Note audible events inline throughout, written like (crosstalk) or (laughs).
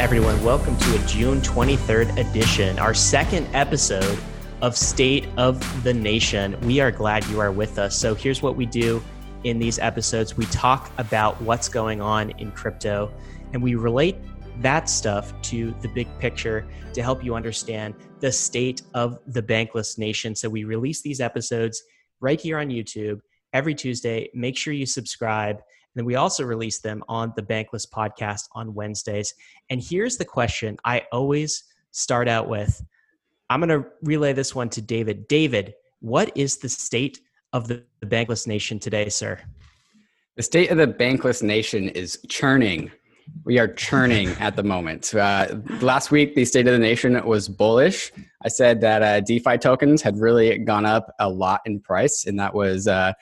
everyone. Welcome to a June 23rd edition, our second episode of State of the Nation. We are glad you are with us. So, here's what we do in these episodes we talk about what's going on in crypto, and we relate that stuff to the big picture to help you understand the state of the bankless nation. So, we release these episodes right here on YouTube every Tuesday. Make sure you subscribe. And then we also release them on the Bankless podcast on Wednesdays. And here's the question I always start out with. I'm going to relay this one to David. David, what is the state of the, the Bankless Nation today, sir? The state of the Bankless Nation is churning. We are churning (laughs) at the moment. Uh, last week, the State of the Nation was bullish. I said that uh, DeFi tokens had really gone up a lot in price, and that was uh,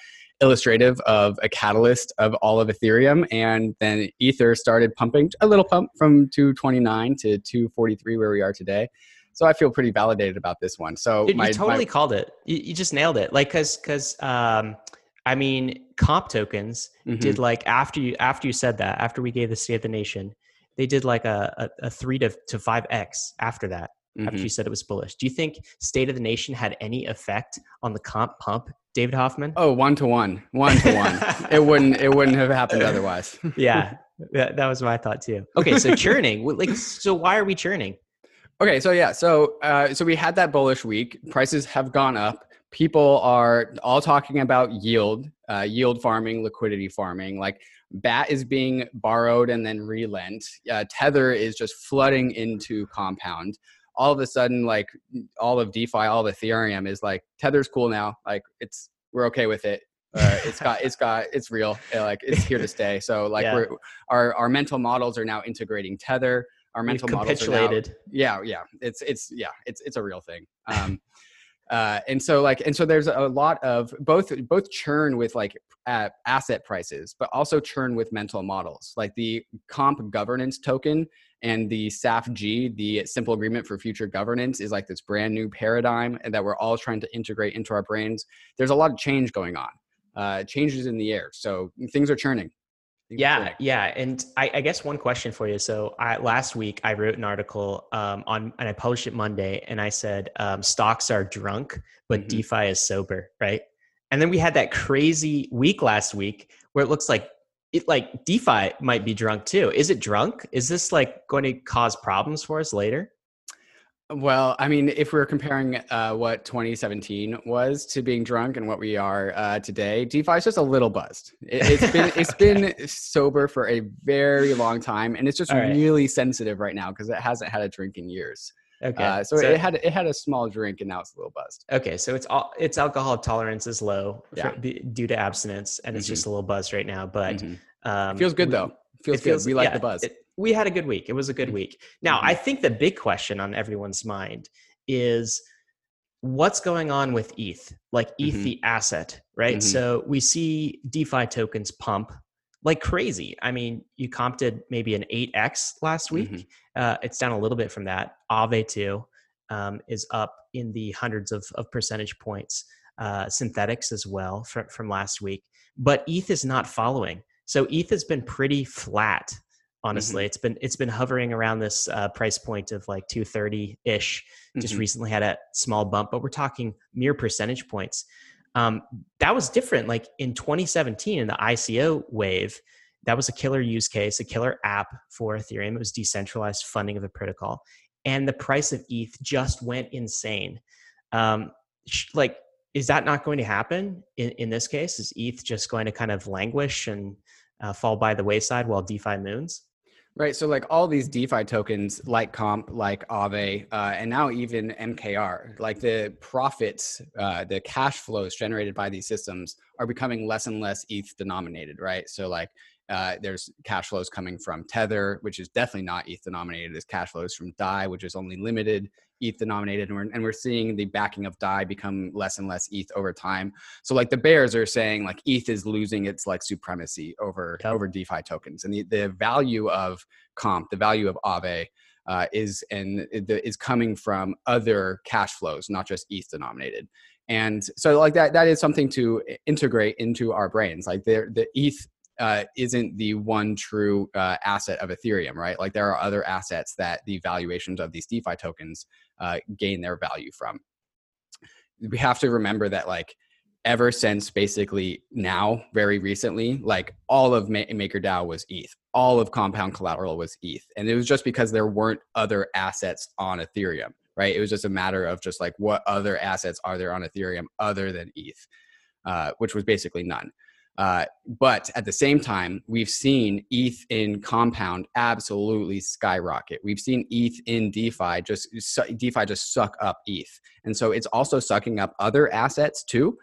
illustrative of a catalyst of all of Ethereum. And then Ether started pumping a little pump from 229 to 243, where we are today. So I feel pretty validated about this one. So Dude, my, you totally my, called it. You, you, just nailed it. Like, cause, cause, um, I mean, comp tokens mm-hmm. did like after you after you said that after we gave the State of the Nation, they did like a, a, a three to to five x after that. Mm-hmm. After you said it was bullish, do you think State of the Nation had any effect on the comp pump David Hoffman? Oh, one to one, one to one. (laughs) it wouldn't it wouldn't have happened (laughs) otherwise. (laughs) yeah, that, that was my thought too. Okay, so churning, like, so why are we churning? Okay, so yeah, so uh, so we had that bullish week. Prices have gone up. People are all talking about yield, uh, yield farming, liquidity farming. Like BAT is being borrowed and then relent. Uh, Tether is just flooding into Compound all of a sudden like all of defi all of ethereum is like tether's cool now like it's we're okay with it. Uh, it's got it's got it's real like it's here to stay. So (laughs) like yeah. we're our our mental models are now integrating tether. Our mental We've models are now, yeah yeah it's it's yeah it's it's a real thing. Um uh and so like and so there's a lot of both both churn with like uh, asset prices but also churn with mental models like the comp governance token and the SAFG, the Simple Agreement for Future Governance, is like this brand new paradigm that we're all trying to integrate into our brains. There's a lot of change going on, uh, changes in the air. So things are churning. Yeah, yeah, and I, I, guess one question for you. So I, last week I wrote an article um, on, and I published it Monday, and I said um, stocks are drunk, but mm-hmm. DeFi is sober, right? And then we had that crazy week last week where it looks like it like DeFi might be drunk too. Is it drunk? Is this like going to cause problems for us later? Well, I mean, if we're comparing uh, what 2017 was to being drunk and what we are uh, today, DeFi is just a little buzzed. It, has been (laughs) it's been sober for a very long time, and it's just right. really sensitive right now because it hasn't had a drink in years. Okay. Uh, so, so, it had it had a small drink and now it's a little buzzed. Okay, so it's all its alcohol tolerance is low yeah. for, due to abstinence, and it's mm-hmm. just a little buzzed right now. But mm-hmm. um, feels good though. Feels, feels good. We like yeah, the buzz. It, we had a good week. It was a good week. Now, mm-hmm. I think the big question on everyone's mind is what's going on with ETH, like ETH mm-hmm. the asset, right? Mm-hmm. So we see DeFi tokens pump like crazy. I mean, you comped maybe an 8x last week. Mm-hmm. Uh, it's down a little bit from that. Aave too um, is up in the hundreds of, of percentage points. Uh, Synthetix as well from, from last week. But ETH is not following. So ETH has been pretty flat. Honestly, mm-hmm. it's been it's been hovering around this uh, price point of like 230 ish. Just mm-hmm. recently had a small bump, but we're talking mere percentage points um, that was different. Like in 2017, in the ICO wave, that was a killer use case, a killer app for Ethereum. It was decentralized funding of the protocol, and the price of ETH just went insane. Um, like, is that not going to happen in, in this case? Is ETH just going to kind of languish and uh, fall by the wayside while DeFi moons? Right. So, like all these DeFi tokens, like Comp, like Aave, uh, and now even MKR, like the profits, uh, the cash flows generated by these systems are becoming less and less ETH denominated, right? So, like uh, there's cash flows coming from Tether, which is definitely not ETH denominated. There's cash flows from Dai, which is only limited ETH denominated, and we're, and we're seeing the backing of Dai become less and less ETH over time. So like the bears are saying like ETH is losing its like supremacy over yep. over DeFi tokens, and the, the value of Comp, the value of Aave. Uh, is and is coming from other cash flows, not just ETH denominated, and so like that that is something to integrate into our brains. Like the the ETH uh, isn't the one true uh, asset of Ethereum, right? Like there are other assets that the valuations of these DeFi tokens uh, gain their value from. We have to remember that like ever since basically now, very recently, like all of Ma- MakerDAO was ETH, all of Compound Collateral was ETH, and it was just because there weren't other assets on Ethereum, right? It was just a matter of just like what other assets are there on Ethereum other than ETH, uh, which was basically none. Uh, but at the same time, we've seen ETH in Compound absolutely skyrocket. We've seen ETH in DeFi just DeFi just suck up ETH, and so it's also sucking up other assets too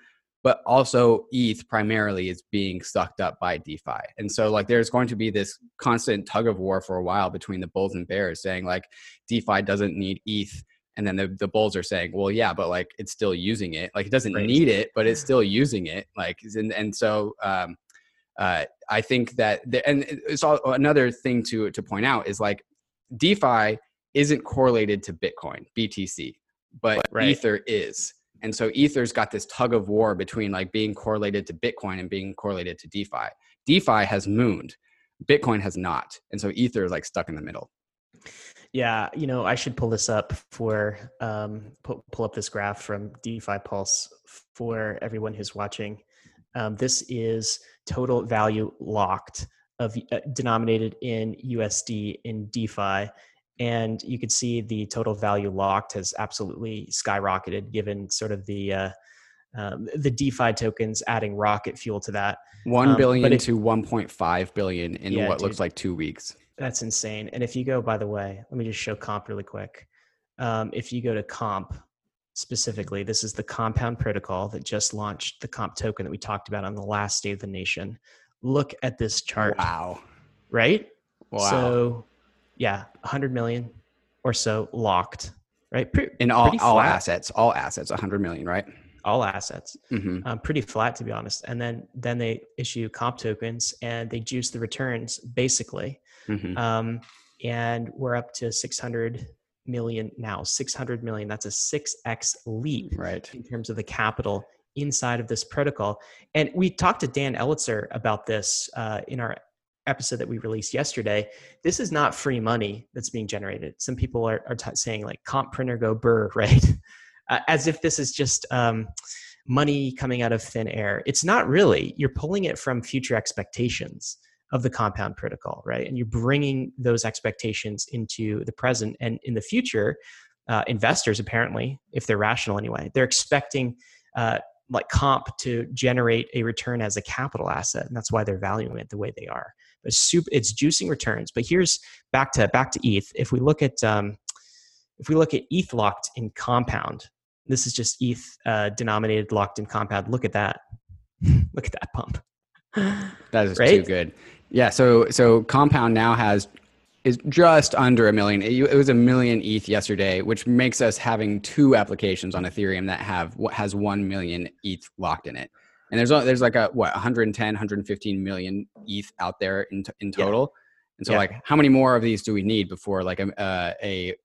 but also ETH primarily is being sucked up by DeFi. And so like there's going to be this constant tug of war for a while between the bulls and bears saying like DeFi doesn't need ETH. And then the, the bulls are saying, well, yeah, but like it's still using it. Like it doesn't right. need it, but it's still using it. Like, and, and so um, uh, I think that, the, and it's all, another thing to, to point out is like DeFi isn't correlated to Bitcoin, BTC, but right. Ether is. And so Ether's got this tug of war between like being correlated to Bitcoin and being correlated to DeFi. DeFi has mooned, Bitcoin has not. And so Ether is like stuck in the middle. Yeah, you know, I should pull this up for um, pull, pull up this graph from DeFi Pulse for everyone who's watching. Um, this is total value locked of uh, denominated in USD in DeFi and you can see the total value locked has absolutely skyrocketed given sort of the uh, um, the DeFi tokens adding rocket fuel to that. One um, billion if, to 1.5 billion in yeah, what dude, looks like two weeks. That's insane. And if you go, by the way, let me just show comp really quick. Um, if you go to comp specifically, this is the compound protocol that just launched the comp token that we talked about on the last State of the Nation. Look at this chart. Wow. Right? Wow. So yeah, 100 million or so locked, right? Pretty, in all, all assets, all assets, 100 million, right? All assets, mm-hmm. um, pretty flat to be honest. And then then they issue comp tokens and they juice the returns basically. Mm-hmm. Um, and we're up to 600 million now. 600 million. That's a six x leap, right? In terms of the capital inside of this protocol. And we talked to Dan Elitzer about this uh, in our episode that we released yesterday, this is not free money that's being generated. Some people are, are t- saying like comp printer go burr, (laughs) right? Uh, as if this is just um, money coming out of thin air. It's not really. You're pulling it from future expectations of the compound protocol, right? And you're bringing those expectations into the present and in the future. Uh, investors apparently, if they're rational anyway, they're expecting uh, like comp to generate a return as a capital asset, and that's why they're valuing it the way they are super, it's juicing returns. But here's back to back to ETH. If we look at um, if we look at ETH locked in compound, this is just ETH uh, denominated locked in compound. Look at that. (laughs) look at that pump. (laughs) that is right? too good. Yeah. So so compound now has is just under a million. It, was a million ETH yesterday, which makes us having two applications on Ethereum that have what has one million ETH locked in it and there's there's like a what 110 115 million ETH out there in in total. Yeah. And so yeah. like how many more of these do we need before like a uh, a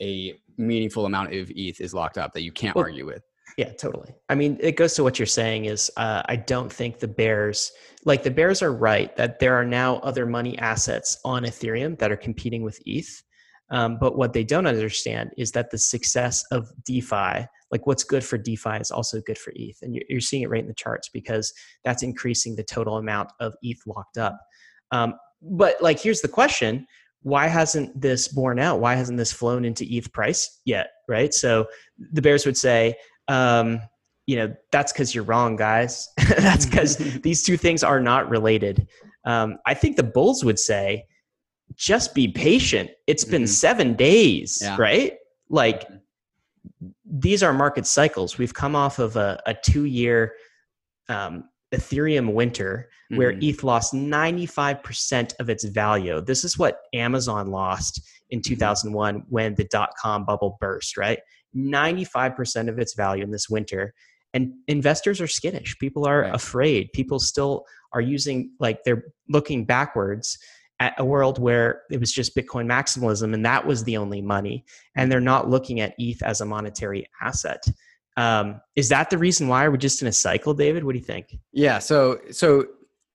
a meaningful amount of ETH is locked up that you can't well, argue with? Yeah, totally. I mean, it goes to what you're saying is uh, I don't think the bears like the bears are right that there are now other money assets on Ethereum that are competing with ETH. Um, but what they don't understand is that the success of DeFi, like what's good for DeFi, is also good for ETH. And you're, seeing it right in the charts because that's increasing the total amount of ETH locked up. Um, but like, here's the question why hasn't this borne out? Why hasn't this flown into ETH price yet? Right. So the bears would say, um, you know, that's because you're wrong, guys. (laughs) that's because (laughs) these two things are not related. Um, I think the bulls would say, just be patient. It's been mm-hmm. seven days, yeah. right? Like mm-hmm. these are market cycles. We've come off of a, a two year um, Ethereum winter mm-hmm. where ETH lost 95% of its value. This is what Amazon lost in mm-hmm. 2001 when the dot com bubble burst, right? 95% of its value in this winter. And investors are skittish. People are right. afraid. People still are using, like, they're looking backwards at a world where it was just Bitcoin maximalism and that was the only money, and they're not looking at ETH as a monetary asset. Um, is that the reason why we're just in a cycle, David? What do you think? Yeah. So, so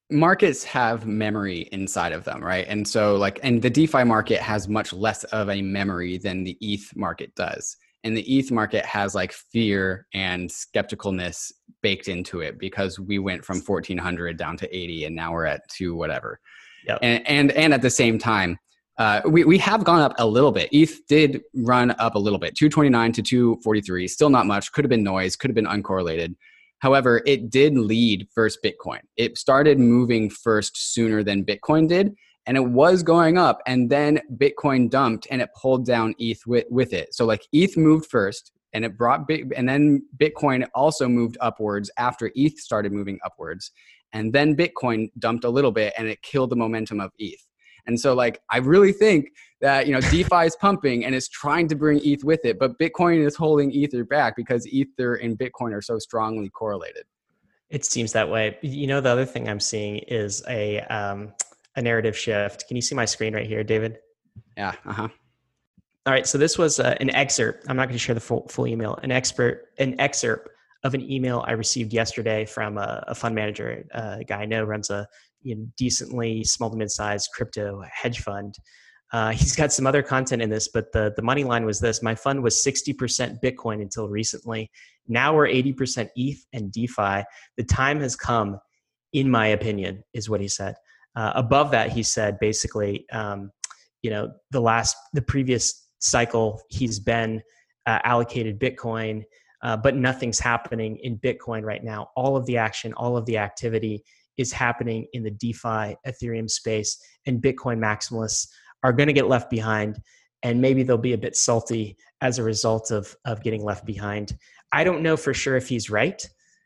markets have memory inside of them, right? And so, like, and the DeFi market has much less of a memory than the ETH market does. And the ETH market has like fear and skepticalness baked into it because we went from 1400 down to 80 and now we're at two whatever. Yep. And, and, and at the same time, uh, we, we have gone up a little bit. ETH did run up a little bit, 229 to 243. Still not much. Could have been noise. Could have been uncorrelated. However, it did lead first Bitcoin. It started moving first sooner than Bitcoin did, and it was going up, and then Bitcoin dumped and it pulled down ETH with, with it. So like ETH moved first, and it brought and then Bitcoin also moved upwards after ETH started moving upwards, and then Bitcoin dumped a little bit, and it killed the momentum of ETH. And so like I really think that you know DeFi is pumping and is trying to bring ETH with it, but Bitcoin is holding Ether back because Ether and Bitcoin are so strongly correlated. It seems that way. You know, the other thing I'm seeing is a um, a narrative shift. Can you see my screen right here, David? Yeah. Uh huh. All right. So this was uh, an excerpt. I'm not going to share the full, full email. An expert, an excerpt of an email I received yesterday from a, a fund manager, uh, a guy I know runs a you know, decently small to mid-sized crypto hedge fund. Uh, (laughs) he's got some other content in this, but the the money line was this: my fund was 60% Bitcoin until recently. Now we're 80% ETH and DeFi. The time has come, in my opinion, is what he said. Uh, above that, he said basically, um, you know, the last, the previous cycle, he's been uh, allocated Bitcoin, uh, but nothing's happening in Bitcoin right now. All of the action, all of the activity is happening in the DeFi Ethereum space, and Bitcoin maximalists are going to get left behind, and maybe they'll be a bit salty as a result of of getting left behind. I don't know for sure if he's right,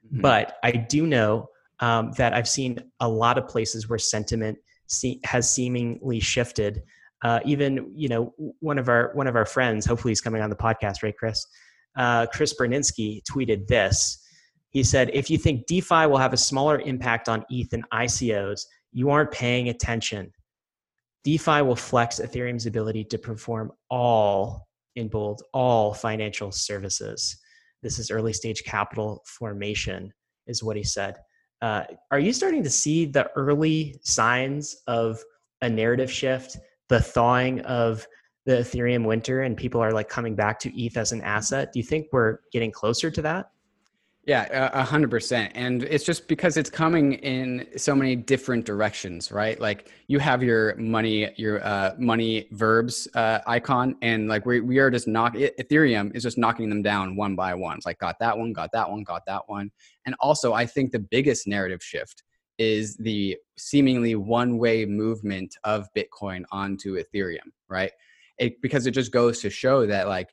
mm-hmm. but I do know um, that I've seen a lot of places where sentiment see, has seemingly shifted. Uh, even you know one of our one of our friends, hopefully he's coming on the podcast, right, Chris? Uh, Chris Burniske tweeted this. He said, if you think DeFi will have a smaller impact on ETH and ICOs, you aren't paying attention. DeFi will flex Ethereum's ability to perform all, in bold, all financial services. This is early stage capital formation, is what he said. Uh, are you starting to see the early signs of a narrative shift, the thawing of the Ethereum winter, and people are like coming back to ETH as an asset? Do you think we're getting closer to that? Yeah, a hundred percent. And it's just because it's coming in so many different directions, right? Like you have your money, your uh, money verbs uh, icon, and like we, we are just knock Ethereum is just knocking them down one by one. It's like got that one, got that one, got that one. And also, I think the biggest narrative shift is the seemingly one way movement of Bitcoin onto Ethereum, right? It, because it just goes to show that like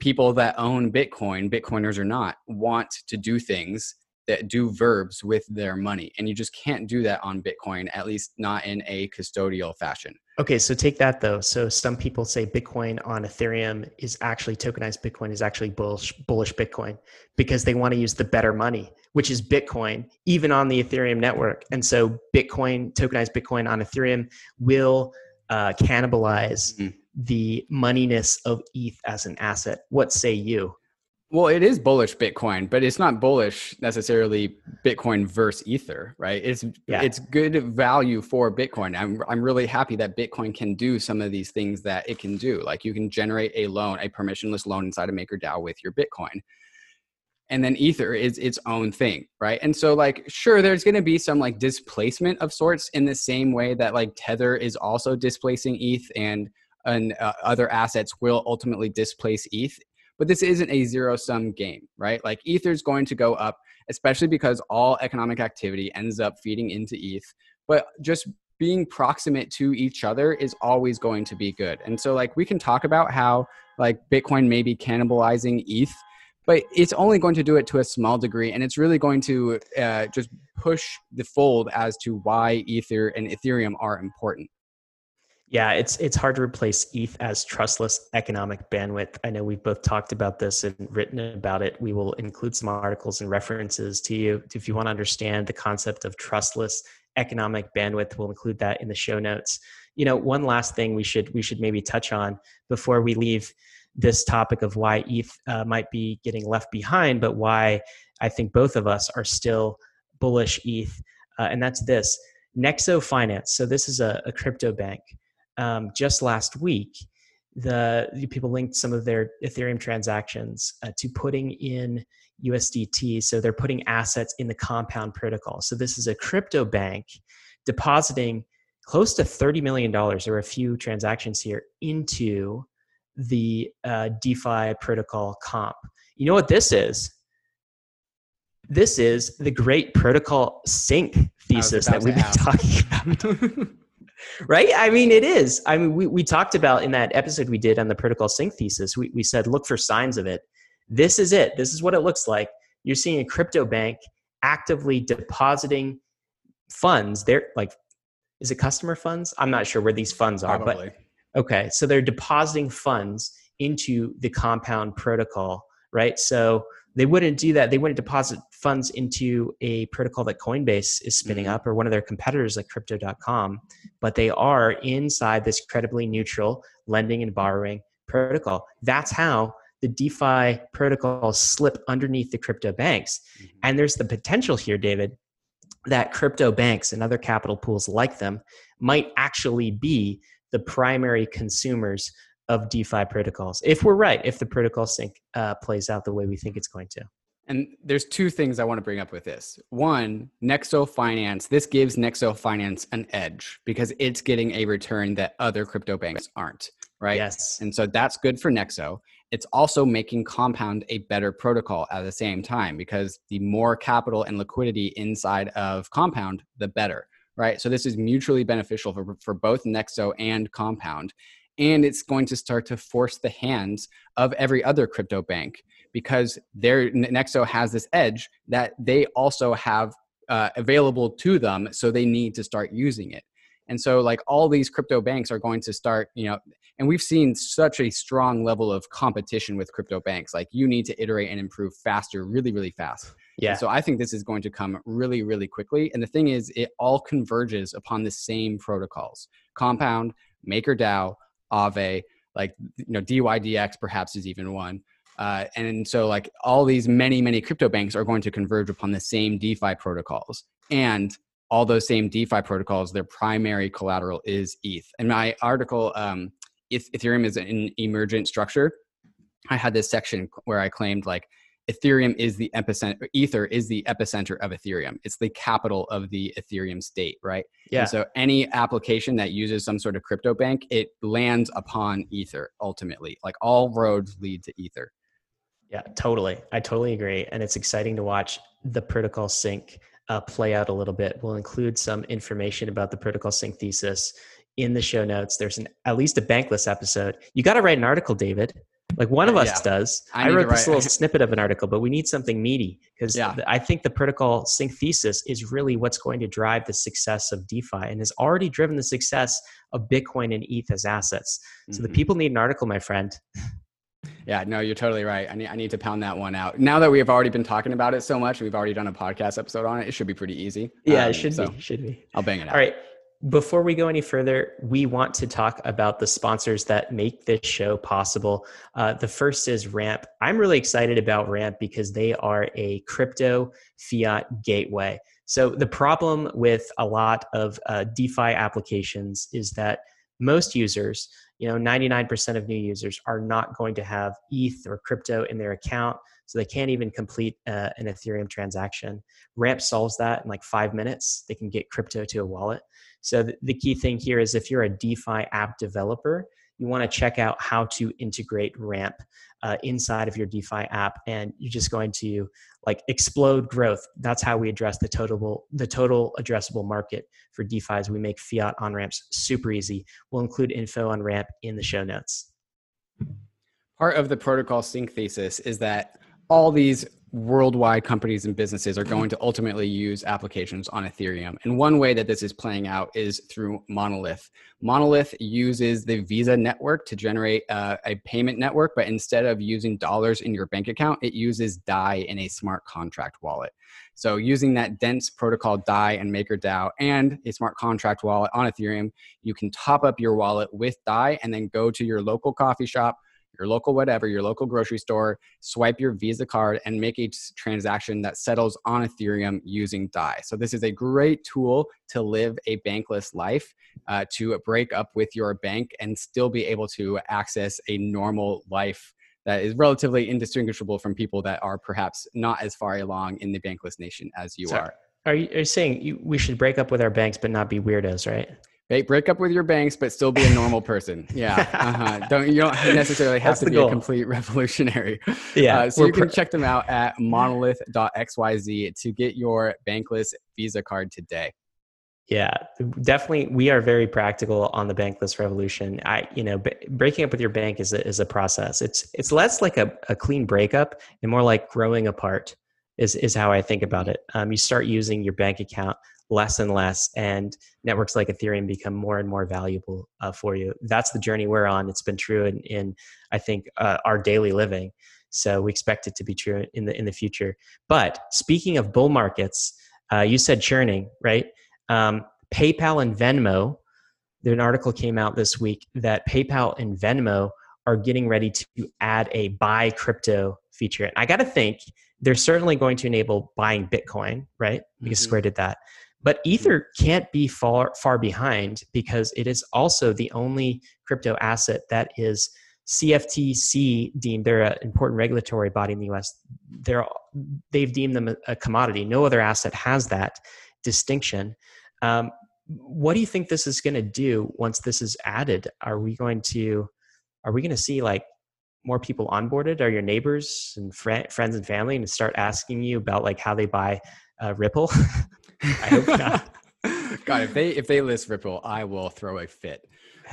people that own Bitcoin, Bitcoiners or not, want to do things that do verbs with their money. And you just can't do that on Bitcoin, at least not in a custodial fashion. Okay, so take that though. So some people say Bitcoin on Ethereum is actually tokenized Bitcoin is actually bullish, bullish Bitcoin because they want to use the better money, which is Bitcoin, even on the Ethereum network. And so Bitcoin, tokenized Bitcoin on Ethereum will uh, cannibalize mm-hmm the moneyness of ETH as an asset. What say you? Well, it is bullish Bitcoin, but it's not bullish necessarily Bitcoin versus Ether, right? It's yeah. it's good value for Bitcoin. I'm I'm really happy that Bitcoin can do some of these things that it can do. Like you can generate a loan, a permissionless loan inside of MakerDAO with your Bitcoin. And then Ether is its own thing, right? And so like sure there's going to be some like displacement of sorts in the same way that like Tether is also displacing ETH and and uh, other assets will ultimately displace ETH. But this isn't a zero sum game, right? Like Ether is going to go up, especially because all economic activity ends up feeding into ETH. But just being proximate to each other is always going to be good. And so, like, we can talk about how like Bitcoin may be cannibalizing ETH, but it's only going to do it to a small degree. And it's really going to uh, just push the fold as to why Ether and Ethereum are important. Yeah, it's it's hard to replace ETH as trustless economic bandwidth. I know we've both talked about this and written about it. We will include some articles and references to you if you want to understand the concept of trustless economic bandwidth. We'll include that in the show notes. You know, one last thing we should we should maybe touch on before we leave this topic of why ETH uh, might be getting left behind, but why I think both of us are still bullish ETH, uh, and that's this Nexo Finance. So this is a, a crypto bank. Um, just last week, the, the, people linked some of their Ethereum transactions uh, to putting in USDT. So they're putting assets in the Compound protocol. So this is a crypto bank depositing close to $30 million. There were a few transactions here into the uh, DeFi protocol comp. You know what this is? This is the great protocol sink thesis that we've been (laughs) talking about. (laughs) right? I mean, it is. I mean, we, we talked about in that episode we did on the protocol sink thesis, we, we said, look for signs of it. This is it. This is what it looks like. You're seeing a crypto bank actively depositing funds. They're like, is it customer funds? I'm not sure where these funds are, Probably. but okay. So they're depositing funds into the compound protocol, right? So they wouldn't do that. They wouldn't deposit funds into a protocol that Coinbase is spinning mm-hmm. up or one of their competitors like crypto.com, but they are inside this credibly neutral lending and borrowing protocol. That's how the DeFi protocols slip underneath the crypto banks. Mm-hmm. And there's the potential here, David, that crypto banks and other capital pools like them might actually be the primary consumers of DeFi protocols. If we're right, if the protocol sink uh, plays out the way we think it's going to. And there's two things I want to bring up with this. One, Nexo Finance. This gives Nexo Finance an edge because it's getting a return that other crypto banks aren't, right? Yes. And so that's good for Nexo. It's also making Compound a better protocol at the same time because the more capital and liquidity inside of Compound, the better, right? So this is mutually beneficial for, for both Nexo and Compound and it's going to start to force the hands of every other crypto bank because their Nexo has this edge that they also have uh, available to them, so they need to start using it. And so, like all these crypto banks are going to start, you know, and we've seen such a strong level of competition with crypto banks. Like you need to iterate and improve faster, really, really fast. Yeah. And so I think this is going to come really, really quickly. And the thing is, it all converges upon the same protocols: Compound, MakerDAO, Aave, like you know DYDX perhaps is even one. Uh, and so like all these many many crypto banks are going to converge upon the same DeFi protocols, and all those same DeFi protocols, their primary collateral is ETH. And my article, um, Ethereum is an emergent structure. I had this section where I claimed like Ethereum is the epicenter, Ether is the epicenter of Ethereum. It's the capital of the Ethereum state, right? Yeah. And so any application that uses some sort of crypto bank, it lands upon Ether ultimately. Like all roads lead to Ether. Yeah, totally. I totally agree. And it's exciting to watch the protocol sink uh, play out a little bit. We'll include some information about the protocol sink thesis in the show notes. There's an at least a bankless episode. You got to write an article, David. Like one of us yeah. does. I, I wrote this little (laughs) snippet of an article, but we need something meaty because yeah. I think the protocol sink thesis is really what's going to drive the success of DeFi and has already driven the success of Bitcoin and ETH as assets. So mm-hmm. the people need an article, my friend. (laughs) Yeah, no, you're totally right. I need, I need to pound that one out. Now that we have already been talking about it so much, we've already done a podcast episode on it. It should be pretty easy. Yeah, um, it should so be. Should be. I'll bang it out. All right. Before we go any further, we want to talk about the sponsors that make this show possible. Uh, the first is Ramp. I'm really excited about Ramp because they are a crypto fiat gateway. So, the problem with a lot of uh, DeFi applications is that most users, you know, 99% of new users are not going to have ETH or crypto in their account. So they can't even complete uh, an Ethereum transaction. Ramp solves that in like five minutes. They can get crypto to a wallet. So the key thing here is if you're a DeFi app developer, you want to check out how to integrate Ramp uh, inside of your DeFi app, and you're just going to like explode growth. That's how we address the total the total addressable market for DeFi. As we make fiat on ramps super easy. We'll include info on Ramp in the show notes. Part of the protocol sink thesis is that all these worldwide companies and businesses are going to ultimately use applications on Ethereum. And one way that this is playing out is through Monolith. Monolith uses the Visa network to generate uh, a payment network, but instead of using dollars in your bank account, it uses DAI in a smart contract wallet. So using that dense protocol DAI and MakerDAO and a smart contract wallet on Ethereum, you can top up your wallet with DAI and then go to your local coffee shop your local whatever, your local grocery store, swipe your Visa card and make a transaction that settles on Ethereum using DAI. So this is a great tool to live a bankless life, uh, to break up with your bank and still be able to access a normal life that is relatively indistinguishable from people that are perhaps not as far along in the bankless nation as you are. Are you, are you saying you, we should break up with our banks but not be weirdos, right? Break up with your banks, but still be a normal person. (laughs) Yeah, uh-huh. don't you don't necessarily have That's to be goal. a complete revolutionary. (laughs) Yeah, uh, so you can pr- check them out at monolith.xyz to get your bankless Visa card today. Yeah, definitely. We are very practical on the bankless revolution. I, you know, b- breaking up with your bank is a, is a process. It's it's less like a, a clean breakup and more like growing apart. Is is how I think about it. Um, you start using your bank account less and less and networks like ethereum become more and more valuable uh, for you. That's the journey we're on. It's been true in, in i think uh, our daily living. So we expect it to be true in the in the future. But speaking of bull markets uh, you said churning right? Um, paypal and venmo there an article came out this week that paypal and venmo are getting ready to add a buy crypto feature. And i got to think they're certainly going to enable buying bitcoin right? Because mm-hmm. square did that but hmm. Ether can't be far far behind because it is also the only crypto asset that is CFTC deemed. They're an important regulatory body in the U.S. They're they've deemed them a, a commodity. No other asset has that distinction. Um, what do you think this is going to do once this is added? Are we going to are we going to see like more people onboarded? Are your neighbors and fr- friends and family and start asking you about like how they buy uh, Ripple? (laughs) I hope not. (laughs) God, if they if they list Ripple, I will throw a fit.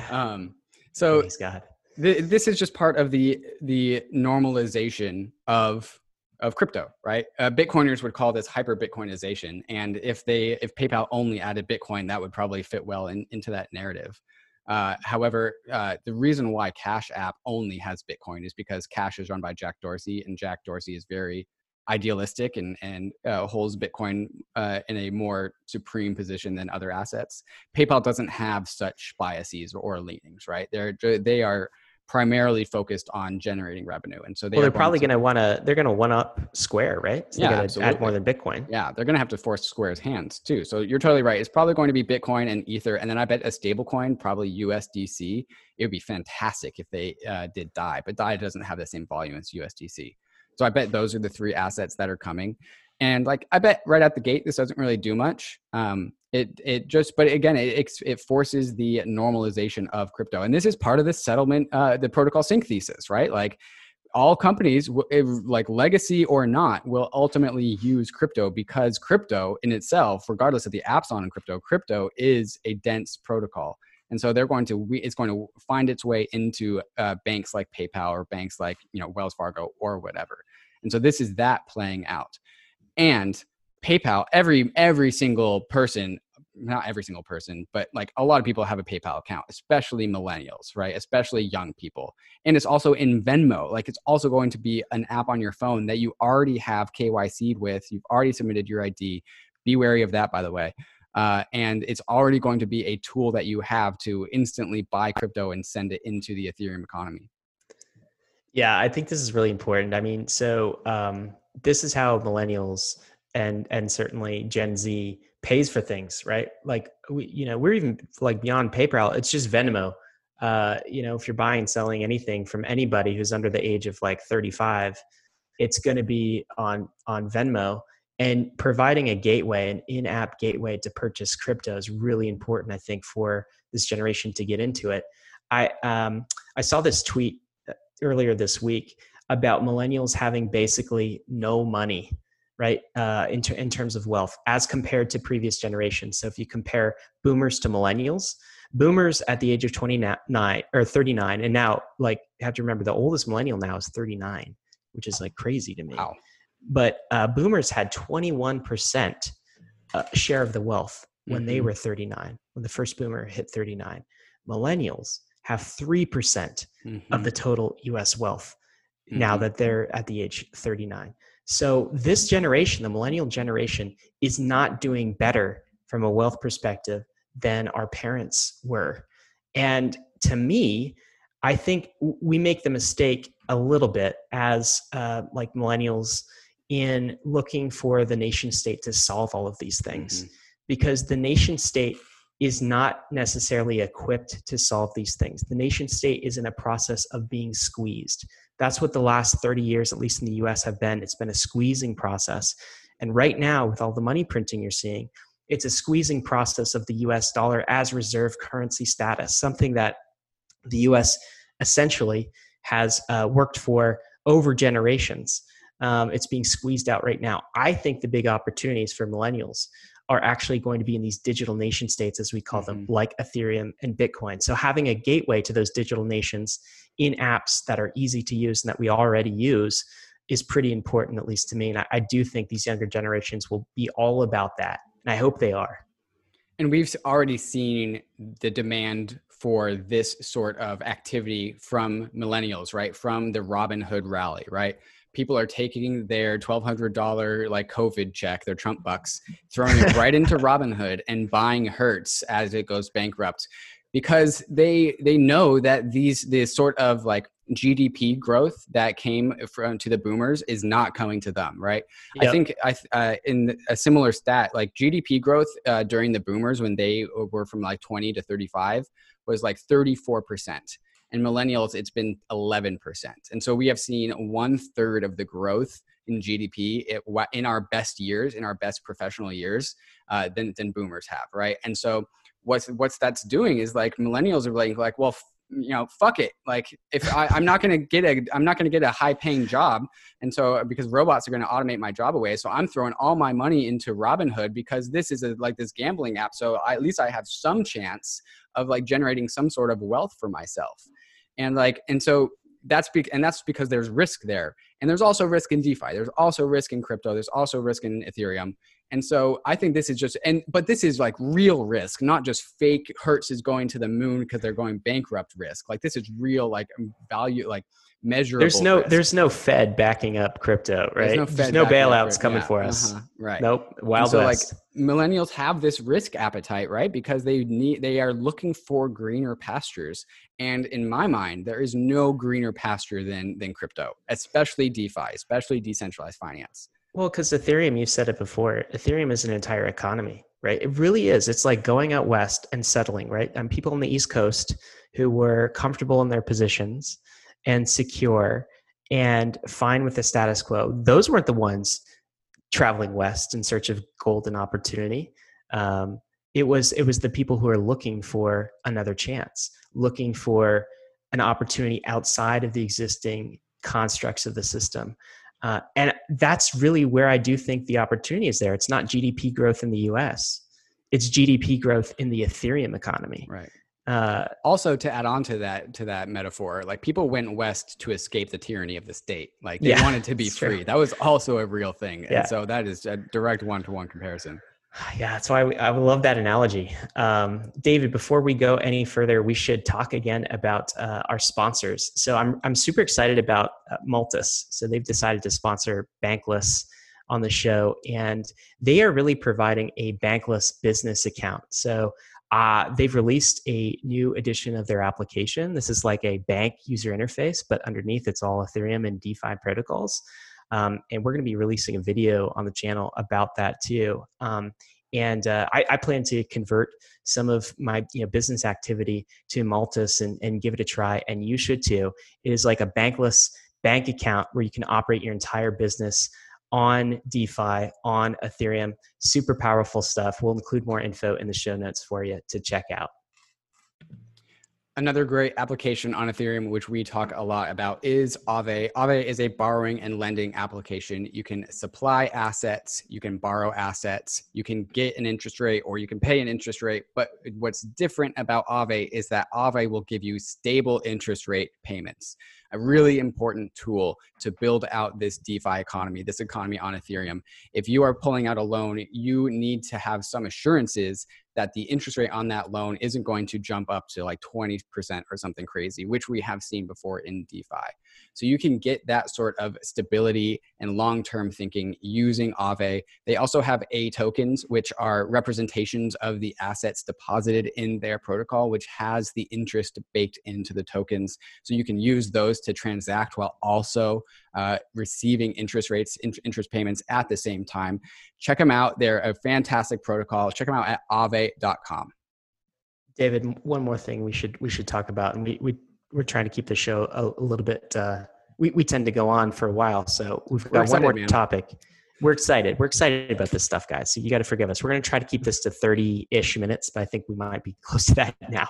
Um, so God. Th- this is just part of the the normalization of of crypto, right? Uh, Bitcoiners would call this hyper Bitcoinization, and if they if PayPal only added Bitcoin, that would probably fit well in, into that narrative. Uh, however, uh, the reason why Cash App only has Bitcoin is because Cash is run by Jack Dorsey, and Jack Dorsey is very idealistic and and uh, holds Bitcoin uh, in a more supreme position than other assets. PayPal doesn't have such biases or leanings, right? They're they are primarily focused on generating revenue, and so they well, they're probably going to want to they're going to one up Square, right? So yeah, they're add more than Bitcoin. Yeah, they're going to have to force Square's hands too. So you're totally right. It's probably going to be Bitcoin and Ether, and then I bet a stable coin, probably USDC. It would be fantastic if they uh, did DAI, but DAI doesn't have the same volume as USDC. So I bet those are the three assets that are coming. And like I bet right at the gate, this doesn't really do much. Um, it it just, but again, it it forces the normalization of crypto, and this is part of the settlement, uh, the protocol sink thesis, right? Like all companies, like legacy or not, will ultimately use crypto because crypto in itself, regardless of the apps on in crypto, crypto is a dense protocol and so they're going to it's going to find its way into uh, banks like PayPal or banks like you know Wells Fargo or whatever. And so this is that playing out. And PayPal, every every single person, not every single person, but like a lot of people have a PayPal account, especially millennials, right? Especially young people. And it's also in Venmo. Like it's also going to be an app on your phone that you already have KYC'd with. You've already submitted your ID. Be wary of that, by the way. Uh, and it's already going to be a tool that you have to instantly buy crypto and send it into the Ethereum economy. Yeah, I think this is really important. I mean, so um, this is how millennials and and certainly Gen Z pays for things, right? Like we, you know, we're even like beyond PayPal. It's just Venmo. Uh, you know, if you're buying, selling anything from anybody who's under the age of like 35, it's going to be on on Venmo and providing a gateway an in-app gateway to purchase crypto is really important i think for this generation to get into it. I um, i saw this tweet uh, earlier this week about millennials having basically no money right uh, in, ter- in terms of wealth as compared to previous generations. So if you compare boomers to millennials boomers at the age of 29 or 39 and now like you have to remember the oldest millennial now is 39 which is like crazy to me. Wow but uh, boomers had 21% uh, share of the wealth when mm-hmm. they were 39 when the first boomer hit 39 millennials have 3% mm hmm of the total us wealth mm-hmm. now that they're at the age 39 so this generation the millennial generation is not doing better from a wealth perspective than our parents were and to me I think we make the mistake a little bit as uh, like millennials in looking for the nation state to solve all of these things mm-hmm. because the nation state is not necessarily equipped to solve these things. The nation state is in a process of being squeezed. That's what the last 30 years, at least in the US, have been. It's been a squeezing process. And right now, with all the money printing you're seeing, it's a squeezing process of the US dollar as reserve currency status, something that the US essentially has uh, worked for over generations. Um, it's being squeezed out right now. I think the big opportunities for millennials are actually going to be in these digital nation states, as we call mm-hmm. them, like Ethereum and Bitcoin. So having a gateway to those digital nations in apps that are easy to use and that we already use is pretty important, at least to me. And I, I do think these younger generations will be all about that. And I hope they are. And we've already seen the demand for this sort of activity from millennials, right? From the Robinhood rally, right? People are taking their $1,200 like COVID check, their Trump bucks, throwing it right into Robinhood and buying Hertz as it goes bankrupt because they they know that these this sort of like GDP growth that came from to the boomers is not coming to them, right? Yep. I think I uh, in a similar stat, like GDP growth uh, during the boomers when they were from like 20 to 35 was like 34 percent, and millennials it's been 11 percent, and so we have seen one third of the growth in GDP in our best years, in our best professional years, uh, than than boomers have, right? And so what's what's that's doing is like millennials are like like well you know fuck it. Like if I, i'm not to get a i'm not to get a high paying job and so because robots are to automate my job away so i'm throwing all my money into robinhood because this is a, like this gambling app so I, at least i have some chance of like generating some sort of wealth for myself and like and so that's be- and that's because there's risk there. And there's also risk in defi. There's also risk in crypto. There's also risk in ethereum. And so I think this is just and but this is like real risk, not just fake Hertz is going to the moon because they're going bankrupt risk. Like this is real like value like measurable. There's no risk. there's no Fed backing up crypto, right? There's no, there's no bailouts coming yeah, for us. Uh-huh, right. Nope. Wild so West. like millennials have this risk appetite, right? Because they need they are looking for greener pastures. And in my mind, there is no greener pasture than than crypto, especially DeFi, especially decentralized finance. Well, because Ethereum, you've said it before, Ethereum is an entire economy, right? It really is. It's like going out west and settling, right? And people on the East Coast who were comfortable in their positions and secure and fine with the status quo, those weren't the ones traveling west in search of golden opportunity. Um, it was it was the people who are looking for another chance, looking for an opportunity outside of the existing constructs of the system. Uh, and that's really where I do think the opportunity is there. It's not GDP growth in the US, it's GDP growth in the Ethereum economy. Right. Uh, also, to add on to that to that metaphor, like people went west to escape the tyranny of the state. Like they yeah, wanted to (laughs) be free. True. That was also a real thing. Yeah. And so that is a direct one to one comparison. (sighs) Yeah, that's why we, I love that analogy. Um, David, before we go any further, we should talk again about uh, our sponsors. So I'm, I'm super excited about uh, Multis. So they've decided to sponsor Bankless on the show, and they are really providing a bankless business account. So uh, they've released a new edition of their application. This is like a bank user interface, but underneath it's all Ethereum and DeFi protocols. Um, and we're going to be releasing a video on the channel about that too. Um, and uh, I, I, plan to convert some of my you know, business activity to Multis and, and give it a try. And you should too. It is like a bankless bank account where you can operate your entire business on DeFi, on Ethereum. Super powerful stuff. We'll include more info in the show notes for you to check out. Another great application on Ethereum, which we talk a lot about, is Aave. Aave is a borrowing and lending application. You can supply assets, you can borrow assets, you can get an interest rate, or you can pay an interest rate. But what's different about Aave is that Aave will give you stable interest rate payments. A really important tool to build out this DeFi economy, this economy on Ethereum. If you are pulling out a loan, you need to have some assurances that the interest rate on that loan isn't going to jump up to like 20% or something crazy, which we have seen before in DeFi. So you can get that sort of stability and long term thinking using Aave. They also have A tokens, which are representations of the assets deposited in their protocol, which has the interest baked into the tokens. So you can use those to transact while also uh, receiving interest rates, interest payments at the same time. Check them out. They're a fantastic protocol. Check them out at aave.com. David, one more thing we should we should talk about, and we, we we're trying to keep the show a, a little bit. Uh, we we tend to go on for a while, so we've got excited, one more man. topic. We're excited. We're excited about this stuff, guys. So you got to forgive us. We're going to try to keep this to thirty-ish minutes, but I think we might be (laughs) close to that now.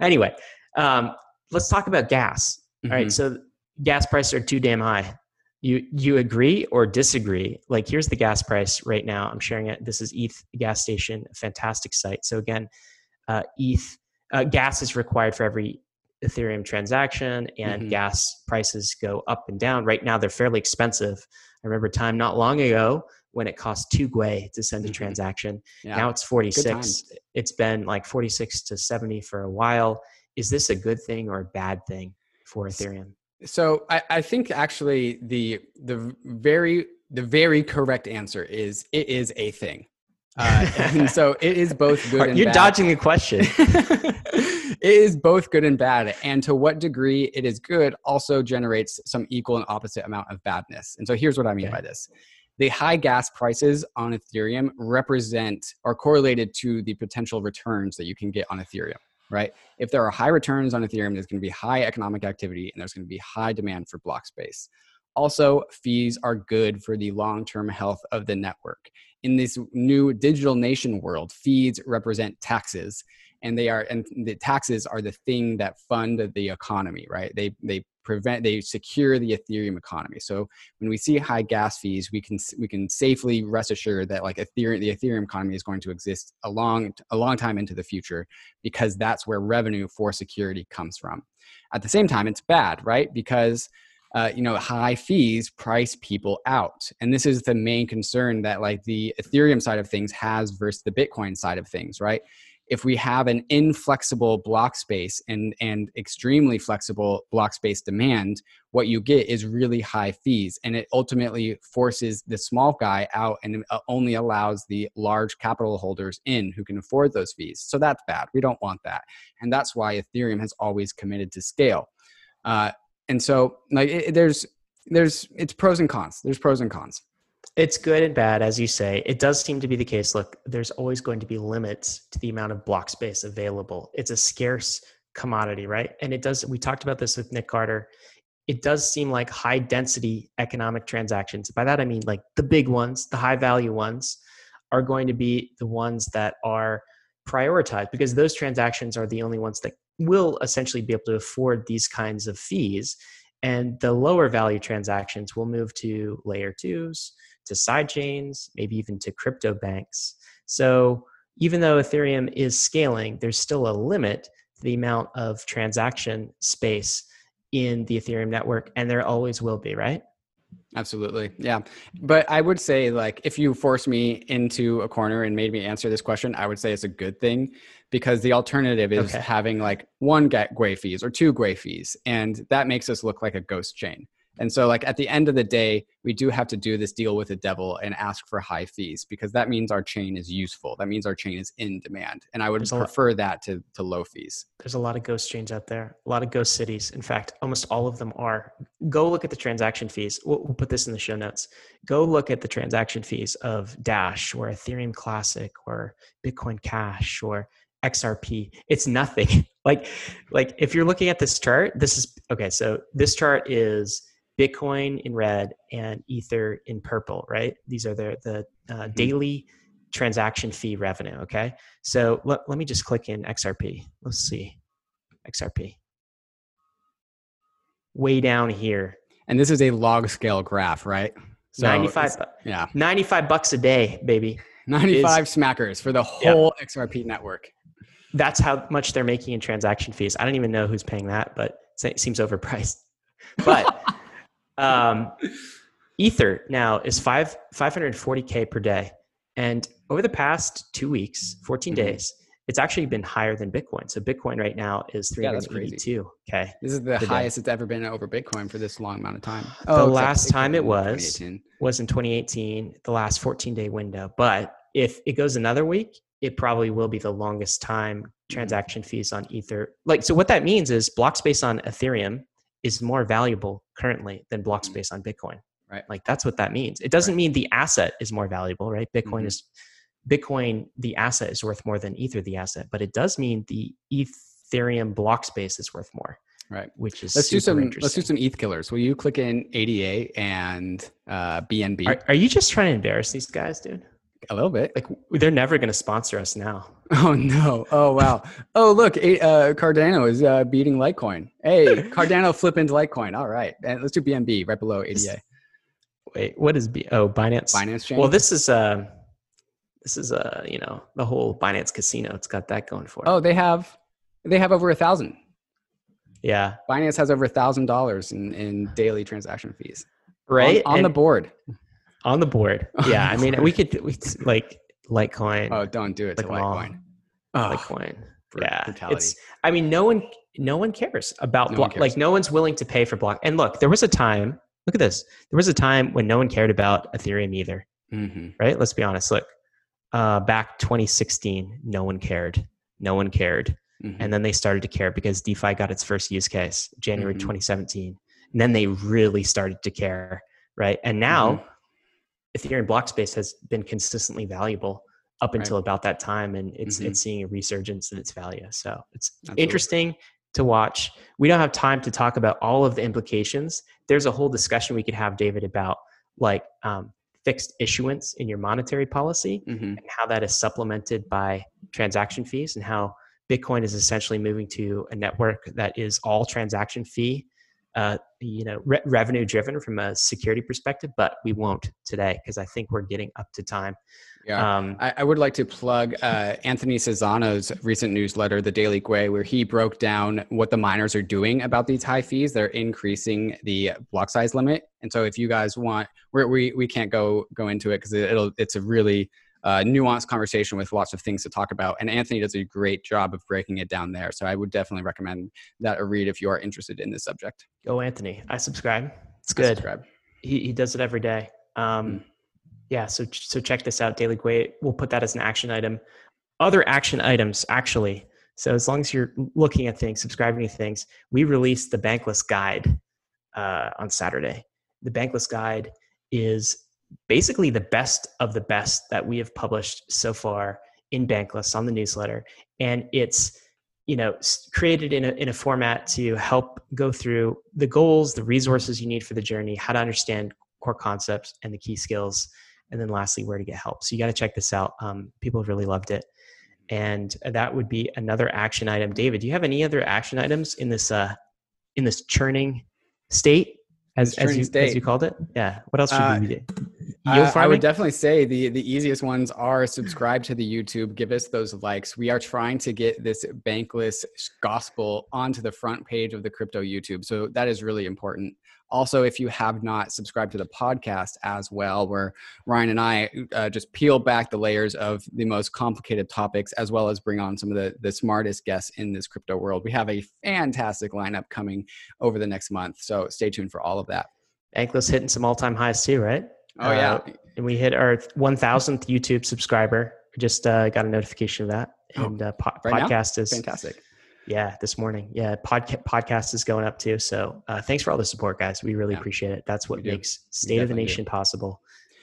anyway, um, let's talk about gas. Mm-hmm. All right, mm-hmm. so gas prices are too damn high. You you agree or disagree? Like here's the gas price right now. I'm sharing it. This is ETH gas station, fantastic site. So again, uh, ETH uh, gas is required for every Ethereum transaction and mm-hmm. gas prices go up and down. Right now, they're fairly expensive. I remember time not long ago when it cost two Gwei to send a mm-hmm. transaction. Yeah. Now it's 46. It's been like 46 to 70 for a while. Is this a good thing or a bad thing for Ethereum? So I, I think actually the the very the very correct answer is it is a thing. Uh, (laughs) and so it is both good and You're bad. dodging the question. (laughs) (laughs) it is both good and bad. And to what degree it is good also generates some equal and opposite amount of badness. And so here's what I mean okay. by this. The high gas prices on Ethereum represent or correlated to the potential returns that you can get on Ethereum, right? If there are high returns on Ethereum, there's going to be high economic activity and there's going to be high demand for block space. Also, fees are good for the long term health of the network. In this new digital nation world, fees represent taxes and they are and the taxes are the thing that fund the economy right? They they prevent they secure the ethereum economy. So when we see high gas fees we can we can safely rest assured that like ethereum the ethereum economy is going to exist a long a long time into the future because that's where revenue for security comes from. At the same time it's bad right? Because uh, you know high fees price people out and this is the main concern that like the ethereum side of things has versus the bitcoin side of things right if we have an inflexible block space and, and extremely flexible block space demand, what you get is really high fees. And it ultimately forces the small guy out and uh, only allows the large capital holders in who can afford those fees. So that's bad. We don't want that. And that's why Ethereum has always committed to scale. Uh, and so like it, there's there's it's pros and cons. There's pros and cons. It's good and bad, as you say. It does seem to be the case. Look, there's always going to be limits to the amount of block space available. It's a scarce commodity, right? And it does, we talked about this with Nick Carter. It does seem like high density economic transactions. By that, I mean like the big ones, the high value ones, are going to be the ones that are prioritized because those transactions are the only ones that will essentially be able to afford these kinds of fees. And the lower value transactions will move to layer twos, to side chains, maybe even to crypto banks. So even though Ethereum is scaling, there's still a limit to the amount of transaction space in the Ethereum network, and there always will be, right? Absolutely. Yeah. But I would say, like, if you force me into a corner and made me answer this question, I would say it's a good thing because the alternative is okay. having like one Gwei fees or two Gwei fees. And that makes us look like a ghost chain. And so, like at the end of the day, we do have to do this deal with the devil and ask for high fees because that means our chain is useful. That means our chain is in demand, and I would there's prefer lot, that to to low fees. There's a lot of ghost chains out there, a lot of ghost cities. In fact, almost all of them are. Go look at the transaction fees. We'll, we'll put this in the show notes. Go look at the transaction fees of Dash or Ethereum Classic or Bitcoin Cash or XRP. It's nothing. (laughs) like like if you're looking at this chart, this is okay. So this chart is Bitcoin in red and Ether in purple, right? These are the, the uh, mm-hmm. daily transaction fee revenue, okay? So let, let me just click in XRP. Let's see. XRP. Way down here. And this is a log scale graph, right? So 95 yeah. 95 bucks a day, baby. 95 is, smackers for the whole. XRP network. That's how much they're making in transaction fees. I don't even know who's paying that, but it seems overpriced. (laughs) But Um, Ether now is five 540k per day. And over the past two weeks, 14 mm-hmm. days, it's actually been higher than Bitcoin. So Bitcoin right now is 382. Yeah, okay. This is the highest it's ever been over Bitcoin for this long amount of time. Oh, the last time it was was in 2018, the last 14 day window. But if it goes another week, it probably will be the longest time mm-hmm. transaction fees on Ether. Like so what that means is block space on Ethereum is more valuable currently than block mm-hmm. space on Bitcoin. Right. Like that's what that means. It doesn't right. mean the asset is more valuable, right? Bitcoin mm-hmm. is Bitcoin, the asset is worth more than Ether, the asset, but it does mean the Ethereum block space is worth more. Right. Which is let's do some let's do some ETH killers. Will you click in ADA and uh, BNB? Are, are you just trying to embarrass these guys, dude? A little bit. Like they're never going to sponsor us now. (laughs) Oh no! Oh wow! oh look, uh, Cardano is uh, beating Litecoin. Hey, (laughs) Cardano flip into Litecoin. All right, and let's do BNB right below ADA. Wait, what is B? Oh, Binance. Binance chain. Well, this is uh, this is uh, you know, the whole Binance Casino. It's got that going for it. Oh, they have, they have over a thousand. Yeah, Binance has over a thousand dollars in in daily transaction fees. Right on, on the board. On the board. (laughs) Yeah, I mean, we could we like Litecoin. Oh, don't do it to Litecoin. Oh, Litecoin. Yeah, brutality. it's. I mean, no one no one cares about no block. Like no one's willing to pay for block. And look, there was a time Look at this. There was a time when no one cared about Ethereum either. Mm-hmm. Right? Let's be honest. Look, uh, back 2016, no one cared. No one cared. Mm-hmm. And then they started to care because DeFi got its first use case, January mm-hmm. 2017. And then they really started to care. Right. And now mm-hmm. Ethereum block space has been consistently valuable up until right. about that time. And it's it's mm-hmm. seeing a resurgence in its value. So it's Absolutely. interesting to watch. We don't have time to talk about all of the implications. There's a whole discussion we could have, David, about like um, fixed issuance in your monetary policy mm-hmm. and how that is supplemented by transaction fees and how Bitcoin is essentially moving to a network that is all transaction fee, uh, you know, re- revenue driven from a security perspective. But we won't today because I think we're getting up to time. Yeah, um, I, I, would like to plug uh, Anthony Sassano's recent newsletter, The Daily Gwei, where he broke down what the miners are doing about these high fees. They're increasing the block size limit, and so if you guys want, we we we can't go go into it because it'll it's a really uh, nuanced conversation with lots of things to talk about. And Anthony does a great job of breaking it down there. So I would definitely recommend that a read if you are interested in this subject. Go Anthony. I subscribe. It's good. Subscribe. He he does it every day. Um, mm yeah so so check this out daily Gwei we'll put that as an action item other action items actually so as long as you're looking at things subscribing to things we released the bankless guide uh, on saturday the bankless guide is basically the best of the best that we have published so far in bankless on the newsletter. And it's you know created in a, in a format to help go through the goals the resources you need for the journey how to understand core concepts and the key skills and then lastly where to get help. So you got to check this out. Um, people have really loved it. And that would be another action item. David do you have any other action items in this uh in this churning state as, as, you, state. as you called it? Yeah. What else should uh, we do uh, I would definitely say the the easiest ones are subscribe to the YouTube, give us those likes. We are trying to get this bankless gospel onto the front page of the crypto YouTube, so that is really important. Also, if you have not subscribed to the podcast as well, where Ryan and I uh, just peel back the layers of the most complicated topics, as well as bring on some of the, the smartest guests in this crypto world. We have a fantastic lineup coming over the next month. So stay tuned for all of that. Bankless hitting some all time highs too, right? Oh, yeah. Uh, and we hit our 1000th YouTube subscriber. Just uh, got a notification of that. Oh, and uh, po- right podcast now? is fantastic. Yeah, this morning. Yeah, podca- podcast is going up too. So uh, thanks for all the support, guys. We really yeah. appreciate it. That's what makes State of the Nation do. possible.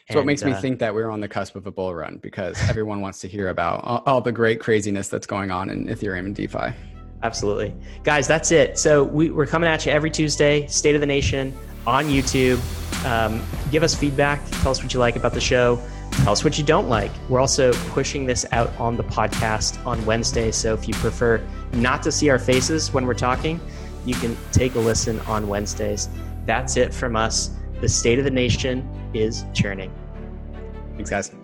It's what makes me uh, think that we're on the cusp of a bull run because everyone wants to hear about all, all, the great craziness that's going on in Ethereum and DeFi. Absolutely. Guys, that's it. So we, we're coming at you every Tuesday, State of the Nation on YouTube. Um, give us feedback. Tell us what you like about the show. Tell us what you don't like. We're also pushing this out on the podcast on Wednesday. So if you prefer not to see our faces when we're talking, you can take a listen on Wednesdays. That's it from us. The state of the nation is churning. Thanks, guys.